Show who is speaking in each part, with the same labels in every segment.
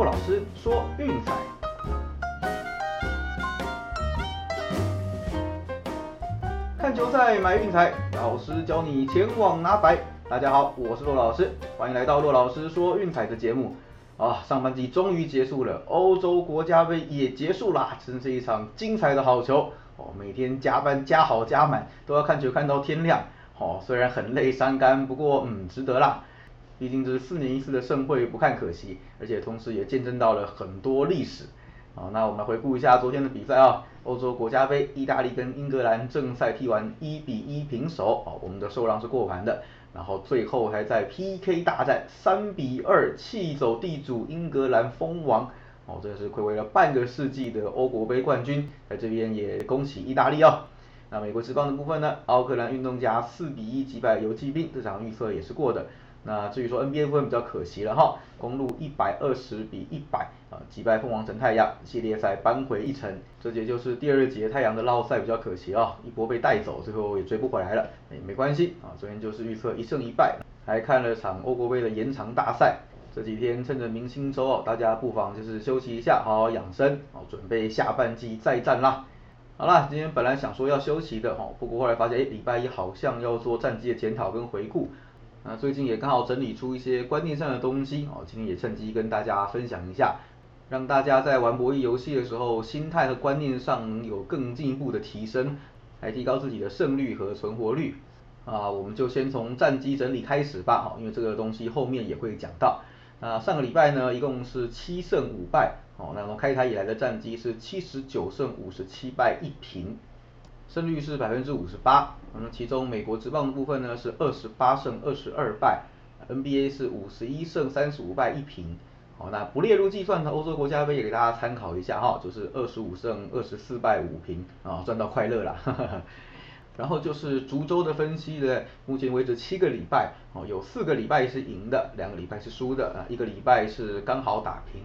Speaker 1: 骆老师说运彩，看球赛买运彩，老师教你前往拿白。大家好，我是骆老师，欢迎来到骆老师说运彩的节目。啊，上半季终于结束了，欧洲国家杯也结束啦，真是一场精彩的好球哦！每天加班加好加满，都要看球看到天亮。哦，虽然很累伤肝，不过嗯，值得啦。毕竟这是四年一次的盛会，不看可惜，而且同时也见证到了很多历史。好，那我们来回顾一下昨天的比赛啊，欧洲国家杯，意大利跟英格兰正赛踢完一比一平手，哦，我们的受让是过盘的，然后最后还在 PK 大战三比二气走地主英格兰封王，哦，这是暌违了半个世纪的欧国杯冠军，在这边也恭喜意大利哦。那美国之棒的部分呢，奥克兰运动家四比一击败游击兵，这场预测也是过的。那至于说 NBA 部分比较可惜了哈，公路一百二十比一百啊击败凤凰城太阳，系列赛扳回一城。这节就是第二节太阳的绕赛比较可惜啊，一波被带走，最后也追不回来了。哎，没关系啊，昨天就是预测一胜一败，还看了场欧国杯的延长大赛。这几天趁着明星周哦，大家不妨就是休息一下，好好养生哦，准备下半季再战啦。好啦，今天本来想说要休息的哈，不过后来发现哎，礼拜一好像要做战绩的检讨跟回顾。那最近也刚好整理出一些观念上的东西哦，今天也趁机跟大家分享一下，让大家在玩博弈游戏的时候，心态和观念上有更进一步的提升，来提高自己的胜率和存活率。啊，我们就先从战绩整理开始吧，哈，因为这个东西后面也会讲到。那上个礼拜呢，一共是七胜五败，哦，那么开台以来的战绩是七十九胜五十七败一平。胜率是百分之五十八，那么其中美国职棒的部分呢是二十八胜二十二败，NBA 是五十一胜三十五败一平，好，那不列入计算的欧洲国家杯也给大家参考一下哈，就是二十五胜二十四败五平，啊，赚到快乐了，然后就是逐周的分析的，目前为止七个礼拜，哦，有四个礼拜是赢的，两个礼拜是输的，啊，一个礼拜是刚好打平。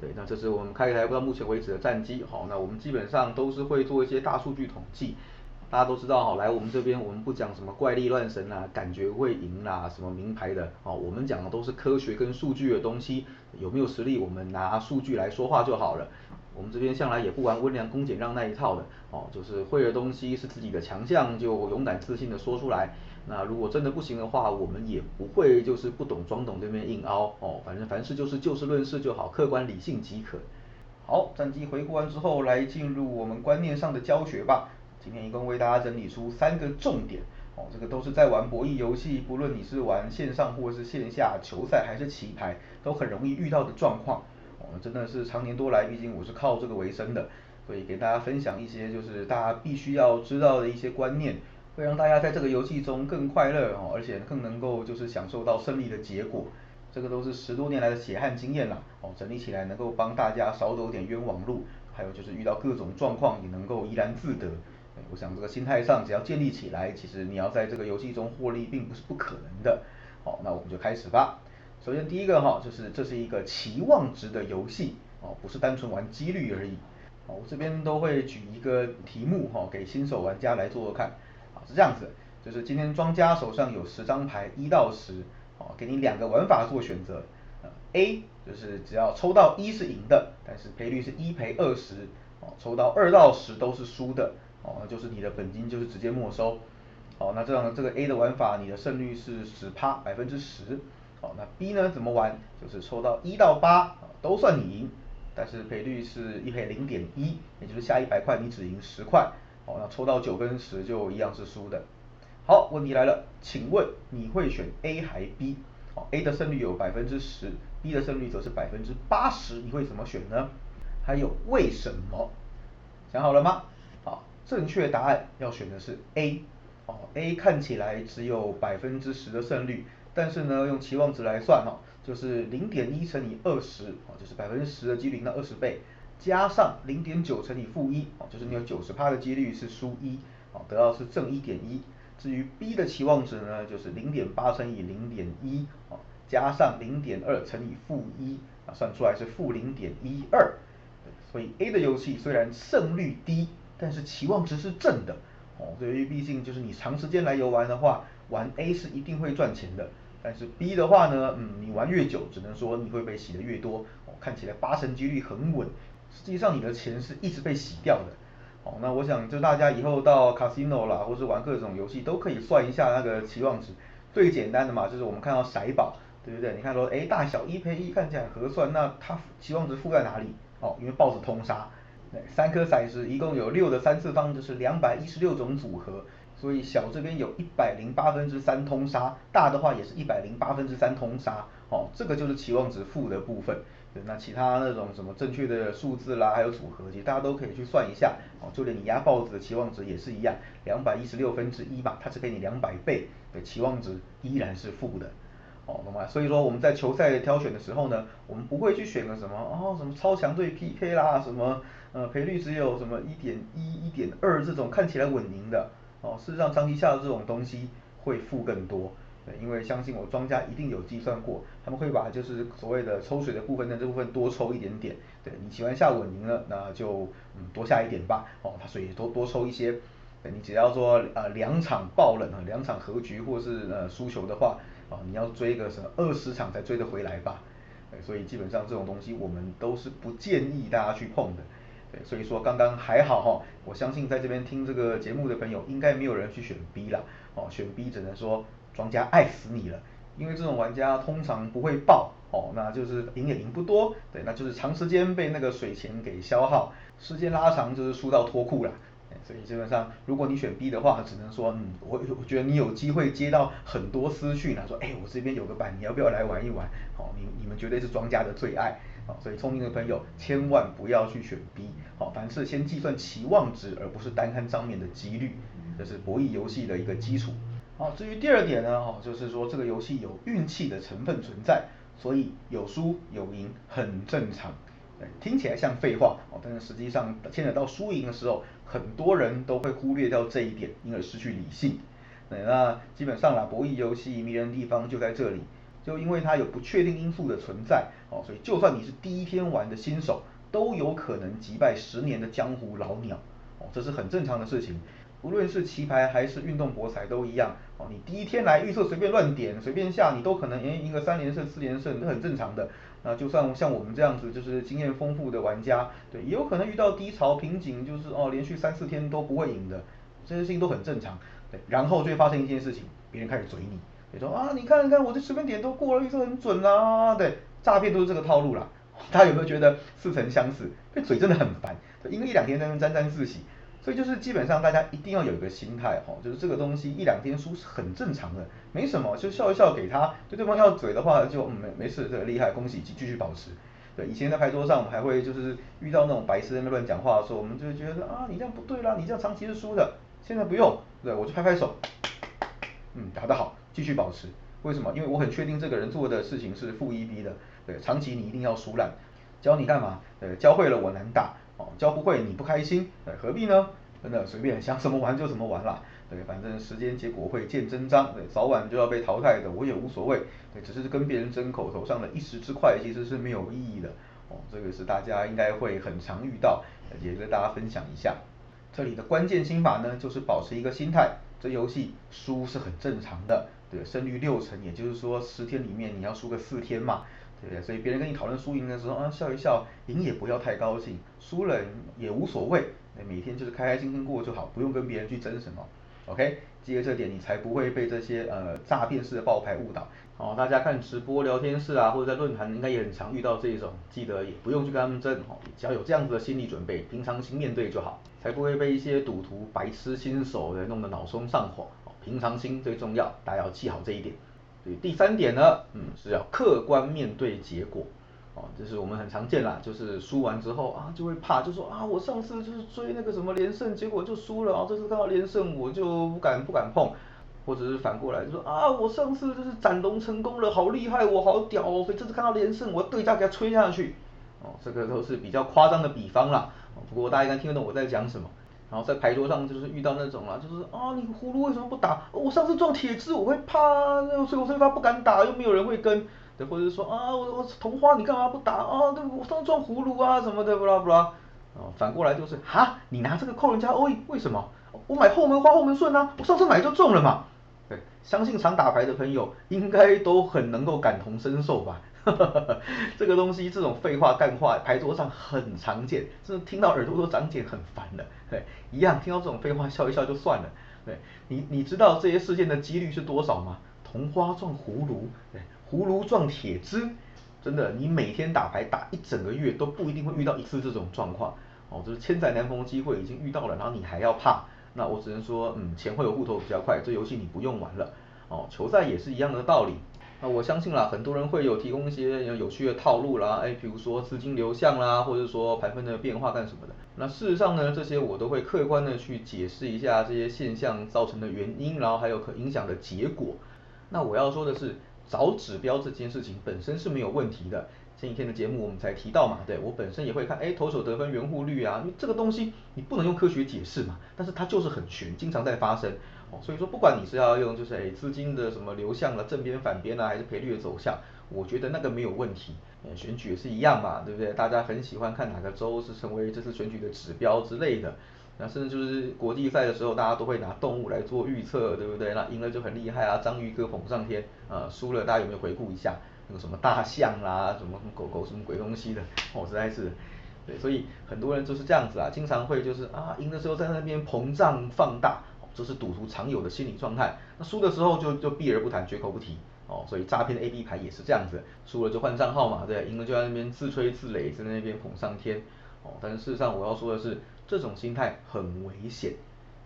Speaker 1: 对，那这是我们开一台到目前为止的战绩，好，那我们基本上都是会做一些大数据统计，大家都知道哈，来我们这边我们不讲什么怪力乱神啊，感觉会赢啦，什么名牌的，哦，我们讲的都是科学跟数据的东西，有没有实力，我们拿数据来说话就好了。我们这边向来也不玩温良恭俭让那一套的，哦，就是会的东西是自己的强项，就勇敢自信的说出来。那如果真的不行的话，我们也不会就是不懂装懂这边硬凹，哦，反正凡事就是就事论事就好，客观理性即可。好，战绩回顾完之后，来进入我们观念上的教学吧。今天一共为大家整理出三个重点，哦，这个都是在玩博弈游戏，不论你是玩线上或是线下球赛还是棋牌，都很容易遇到的状况。真的是常年多来，毕竟我是靠这个为生的，所以给大家分享一些就是大家必须要知道的一些观念，会让大家在这个游戏中更快乐哦，而且更能够就是享受到胜利的结果。这个都是十多年来的血汗经验啦，哦，整理起来能够帮大家少走点冤枉路，还有就是遇到各种状况也能够怡然自得。我想这个心态上只要建立起来，其实你要在这个游戏中获利并不是不可能的。好，那我们就开始吧。首先第一个哈，就是这是一个期望值的游戏哦，不是单纯玩几率而已。哦，我这边都会举一个题目哈，给新手玩家来做做看。是这样子，就是今天庄家手上有十张牌，一到十，哦，给你两个玩法做选择。呃 A 就是只要抽到一是赢的，但是赔率是一赔二十。哦，抽到二到十都是输的。哦，那就是你的本金就是直接没收。好，那这样这个 A 的玩法，你的胜率是十趴，百分之十。好，那 B 呢？怎么玩？就是抽到一到八都算你赢，但是赔率是一赔零点一，也就是下一百块你只赢十块。好，那抽到九跟十就一样是输的。好，问题来了，请问你会选 A 还 B？好，A 的胜率有百分之十，B 的胜率则是百分之八十，你会怎么选呢？还有为什么？想好了吗？好，正确答案要选的是 A。哦，A 看起来只有百分之十的胜率。但是呢，用期望值来算哈，就是零点一乘以二十，哦，就是百分之十的几率赢到二十倍，加上零点九乘以负一，哦，就是你有九十趴的几率是输一，哦，得到是正一点一。至于 B 的期望值呢，就是零点八乘以零点一，哦，加上零点二乘以负一，啊，算出来是负零点一二。所以 A 的游戏虽然胜率低，但是期望值是正的，哦，对于毕竟就是你长时间来游玩的话。玩 A 是一定会赚钱的，但是 B 的话呢，嗯，你玩越久，只能说你会被洗的越多，哦，看起来八成几率很稳，实际上你的钱是一直被洗掉的。哦，那我想就大家以后到 casino 啦，或是玩各种游戏，都可以算一下那个期望值。最简单的嘛，就是我们看到骰宝，对不对？你看说，哎，大小一赔一看起来合算，那它期望值负在哪里？哦，因为豹子通杀，三颗骰子一共有六的三次方，就是两百一十六种组合，所以小这边有一百零八分之三通杀，大的话也是一百零八分之三通杀，哦，这个就是期望值负的部分。对那其他那种什么正确的数字啦，还有组合，其实大家都可以去算一下，哦，就连你压豹子的期望值也是一样，两百一十六分之一嘛，它只给你两百倍，的，期望值依然是负的，哦，懂吗？所以说我们在球赛挑选的时候呢，我们不会去选个什么哦，什么超强队 PK 啦，什么呃赔率只有什么一点一、一点二这种看起来稳赢的，哦，事实上长期下的这种东西会负更多。对，因为相信我，庄家一定有计算过，他们会把就是所谓的抽水的部分呢，这部分多抽一点点。对你喜欢下稳赢了，那就嗯多下一点吧。哦，他所以多多抽一些。对你只要说呃两场爆冷啊，两场和局或是呃输球的话，啊你要追个什么二十场才追得回来吧。对，所以基本上这种东西我们都是不建议大家去碰的。对，所以说刚刚还好哈，我相信在这边听这个节目的朋友，应该没有人去选 B 啦。哦，选 B 只能说。庄家爱死你了，因为这种玩家通常不会爆哦，那就是赢也赢不多，对，那就是长时间被那个水钱给消耗，时间拉长就是输到脱裤了，所以基本上如果你选 B 的话，只能说嗯，我我觉得你有机会接到很多私讯啊，说哎我这边有个板，你要不要来玩一玩？好，你你们绝对是庄家的最爱，好，所以聪明的朋友千万不要去选 B，好，凡事先计算期望值，而不是单看账面的几率，这是博弈游戏的一个基础。好，至于第二点呢，哦，就是说这个游戏有运气的成分存在，所以有输有赢很正常。听起来像废话哦，但是实际上牵扯到输赢的时候，很多人都会忽略掉这一点，因而失去理性。那基本上啦，博弈游戏迷人的地方就在这里，就因为它有不确定因素的存在，哦，所以就算你是第一天玩的新手，都有可能击败十年的江湖老鸟，哦，这是很正常的事情。无论是棋牌还是运动博彩都一样哦，你第一天来预测随便乱点随便下，你都可能赢赢个三连胜四连胜，这很正常的。那就算像我们这样子就是经验丰富的玩家，对，也有可能遇到低潮瓶颈，就是哦连续三四天都不会赢的，这些事情都很正常。对，然后就会发生一件事情，别人开始嘴你，你说啊你看看我这随便点都过了，预测很准啊，对，诈骗都是这个套路啦。大家有没有觉得似曾相识？这嘴真的很烦，因为一两天在那沾沾自喜。所以就是基本上大家一定要有一个心态哈，就是这个东西一两天输是很正常的，没什么，就笑一笑给他。对对方要嘴的话就嗯没没事，这个厉害，恭喜继继续保持。对，以前在牌桌上我们还会就是遇到那种白痴在那乱讲话的时候，我们就会觉得啊你这样不对啦，你这样长期是输的。现在不用，对，我就拍拍手，嗯，打得好，继续保持。为什么？因为我很确定这个人做的事情是负一 B 的，对，长期你一定要输烂。教你干嘛？对，教会了我难打。哦，教不会你不开心，对，何必呢？真的随便想怎么玩就怎么玩啦，对，反正时间结果会见真章，对，早晚就要被淘汰的，我也无所谓，对，只是跟别人争口头上的一时之快，其实是没有意义的，哦，这个是大家应该会很常遇到，也跟大家分享一下。这里的关键心法呢，就是保持一个心态，这游戏输是很正常的，对，胜率六成，也就是说十天里面你要输个四天嘛。对不对？所以别人跟你讨论输赢的时候啊，笑一笑，赢也不要太高兴，输了也无所谓，每天就是开开心心过就好，不用跟别人去争什么。OK，记得这点，你才不会被这些呃诈骗式的爆牌误导。哦，大家看直播聊天室啊，或者在论坛应该也很常遇到这一种，记得也不用去跟他们争，哦，只要有这样子的心理准备，平常心面对就好，才不会被一些赌徒、白痴新手的弄得脑松上火。哦，平常心最重要，大家要记好这一点。对，第三点呢，嗯，是要客观面对结果，哦，这是我们很常见啦，就是输完之后啊，就会怕，就说啊，我上次就是追那个什么连胜，结果就输了啊，这次看到连胜我就不敢不敢碰，或者是反过来就说啊，我上次就是斩龙成功了，好厉害，我好屌哦，所以这次看到连胜，我对家给他吹下去，哦，这个都是比较夸张的比方啦，不过大家应该听得懂我在讲什么。然后在牌桌上就是遇到那种啦，就是啊，你葫芦为什么不打？我上次撞铁枝我会怕，所以我所以他不敢打，又没有人会跟，对，或者说啊，我我同花你干嘛不打啊？对，我上次撞葫芦啊什么的，不啦不啦。哦，反过来就是哈，你拿这个扣人家 O E 为什么？我买后门花后门顺啊，我上次买就中了嘛。对，相信常打牌的朋友应该都很能够感同身受吧。这个东西，这种废话干话，牌桌上很常见，真的听到耳朵都长茧，很烦的。对，一样听到这种废话笑一笑就算了。对，你你知道这些事件的几率是多少吗？铜花撞葫芦，对，葫芦撞铁枝，真的，你每天打牌打一整个月都不一定会遇到一次这种状况。哦，就是千载难逢的机会已经遇到了，然后你还要怕？那我只能说，嗯，钱会有户头比较快，这游戏你不用玩了。哦，球赛也是一样的道理。那我相信啦，很多人会有提供一些有趣的套路啦，哎，比如说资金流向啦，或者说盘分的变化干什么的。那事实上呢，这些我都会客观的去解释一下这些现象造成的原因，然后还有可影响的结果。那我要说的是，找指标这件事情本身是没有问题的。前几天的节目我们才提到嘛，对我本身也会看，哎，投手得分圆弧率啊，这个东西你不能用科学解释嘛，但是它就是很悬，经常在发生。所以说，不管你是要用就是诶资金的什么流向了正边反边啊，还是赔率的走向，我觉得那个没有问题。选举也是一样嘛，对不对？大家很喜欢看哪个州是成为这次选举的指标之类的。那甚至就是国际赛的时候，大家都会拿动物来做预测，对不对？那赢了就很厉害啊，章鱼哥捧上天。呃，输了大家有没有回顾一下？那个什么大象啦，什么什么狗狗什么鬼东西的，哦，实在是。对，所以很多人就是这样子啊，经常会就是啊赢的时候在那边膨胀放大。这是赌徒常有的心理状态，那输的时候就就避而不谈，绝口不提哦。所以诈骗的 A B 牌也是这样子，输了就换账号嘛，对，赢了就在那边自吹自擂，在那边捧上天哦。但是事实上我要说的是，这种心态很危险。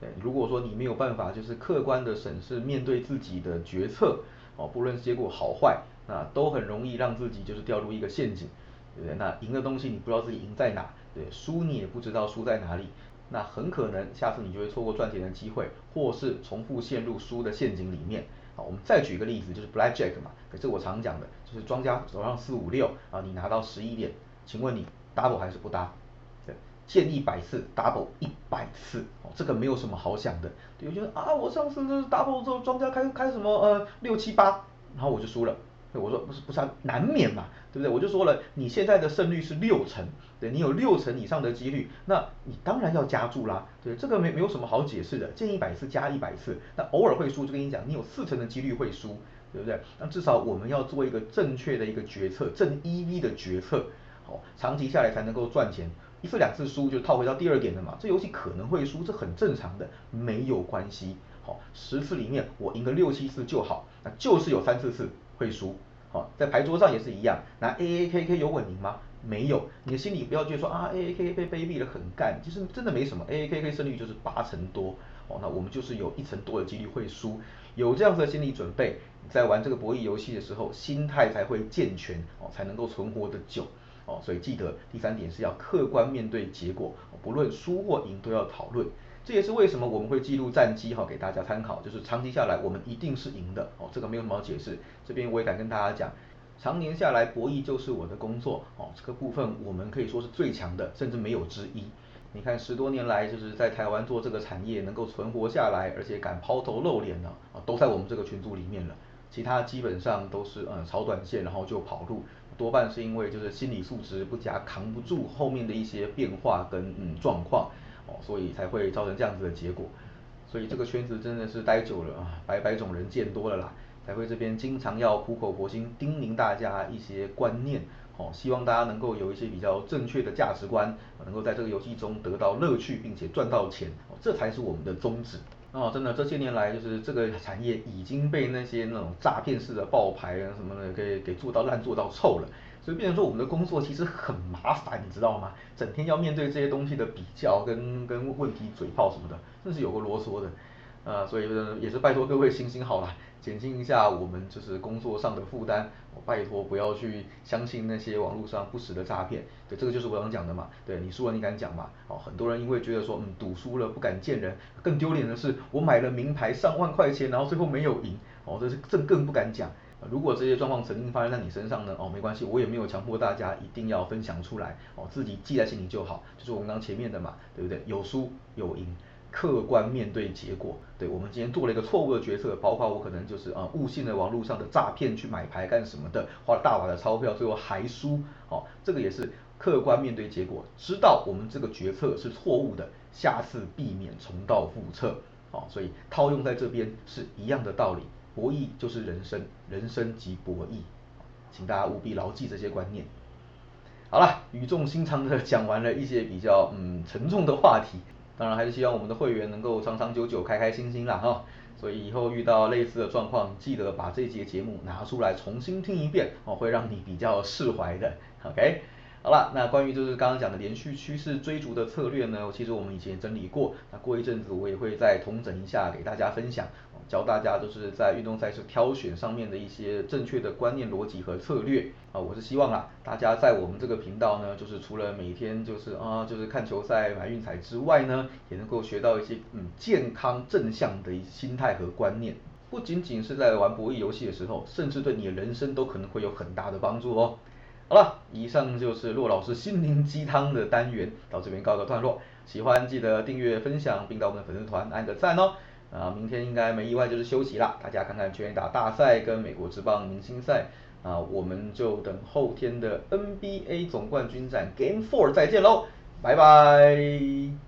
Speaker 1: 对，如果说你没有办法就是客观的审视面对自己的决策哦，不论结果好坏，那都很容易让自己就是掉入一个陷阱，对不对？那赢的东西你不知道自己赢在哪，对，输你也不知道输在哪里。那很可能下次你就会错过赚钱的机会，或是重复陷入输的陷阱里面。好，我们再举一个例子，就是 Blackjack 嘛，这是我常讲的，就是庄家手上四五六啊，你拿到十一点，请问你 double 还是不搭？对，见一百次 double 一百次，哦，这个没有什么好想的。有些人啊，我上次就是 double 之后庄家开开什么呃六七八，然后我就输了。我说不是不是啊难免嘛，对不对？我就说了，你现在的胜率是六成，对你有六成以上的几率，那你当然要加注啦，对，这个没没有什么好解释的，见一百次加一百次，那偶尔会输就跟你讲，你有四成的几率会输，对不对？那至少我们要做一个正确的一个决策，正 EV 的决策，好，长期下来才能够赚钱，一次两次输就套回到第二点了嘛，这游戏可能会输，这很正常的，没有关系，好，十次里面我赢个六七次就好，那就是有三四次。会输，好，在牌桌上也是一样，拿 A A K K 有稳赢吗？没有，你的心里不要觉得说啊 A A K K 被卑鄙的很干，其实真的没什么，A A K K 胜率就是八成多，哦，那我们就是有一成多的几率会输，有这样子的心理准备，在玩这个博弈游戏的时候，心态才会健全，哦，才能够存活的久，哦，所以记得第三点是要客观面对结果，不论输或赢都要讨论。这也是为什么我们会记录战绩哈，给大家参考，就是长期下来我们一定是赢的哦，这个没有什么解释。这边我也敢跟大家讲，常年下来博弈就是我的工作哦，这个部分我们可以说是最强的，甚至没有之一。你看十多年来就是在台湾做这个产业能够存活下来，而且敢抛头露脸的啊，都在我们这个群组里面了。其他基本上都是嗯炒短线然后就跑路，多半是因为就是心理素质不佳，扛不住后面的一些变化跟嗯状况。哦，所以才会造成这样子的结果，所以这个圈子真的是待久了啊，百百种人见多了啦，才会这边经常要苦口婆心叮咛大家一些观念，哦，希望大家能够有一些比较正确的价值观，能够在这个游戏中得到乐趣，并且赚到钱，这才是我们的宗旨。哦，真的这些年来，就是这个产业已经被那些那种诈骗式的爆牌啊什么的给给做到烂做到臭了。所以变成说我们的工作其实很麻烦，你知道吗？整天要面对这些东西的比较跟跟问题嘴炮什么的，真是有个啰嗦的。呃，所以也是拜托各位行行好了，减轻一下我们就是工作上的负担。我拜托不要去相信那些网络上不实的诈骗。对，这个就是我想讲的嘛。对你输了你敢讲嘛？哦，很多人因为觉得说嗯赌输了不敢见人，更丢脸的是我买了名牌上万块钱，然后最后没有赢，哦，这是这更不敢讲。如果这些状况曾经发生在你身上呢？哦，没关系，我也没有强迫大家一定要分享出来，哦，自己记在心里就好。就是我们刚前面的嘛，对不对？有输有赢，客观面对结果。对我们今天做了一个错误的决策，包括我可能就是啊误信了网络上的诈骗去买牌干什么的，花了大把的钞票，最后还输。哦，这个也是客观面对结果，知道我们这个决策是错误的，下次避免重蹈覆辙。哦，所以套用在这边是一样的道理。博弈就是人生，人生即博弈，请大家务必牢记这些观念。好了，语重心长的讲完了一些比较嗯沉重的话题，当然还是希望我们的会员能够长长久久、开开心心啦哈。所以以后遇到类似的状况，记得把这节节目拿出来重新听一遍哦，会让你比较释怀的。OK。好了，那关于就是刚刚讲的连续趋势追逐的策略呢，其实我们以前整理过，那过一阵子我也会再统整一下给大家分享，教大家就是在运动赛事挑选上面的一些正确的观念逻辑和策略啊，我是希望啊，大家在我们这个频道呢，就是除了每天就是啊就是看球赛买运彩之外呢，也能够学到一些嗯健康正向的心态和观念，不仅仅是在玩博弈游戏的时候，甚至对你的人生都可能会有很大的帮助哦。好了，以上就是骆老师心灵鸡汤的单元，到这边告个段落。喜欢记得订阅、分享，并到我们的粉丝团按个赞哦。啊，明天应该没意外就是休息啦，大家看看全垒打大赛跟美国职棒明星赛，啊，我们就等后天的 NBA 总冠军战 Game Four 再见喽，拜拜。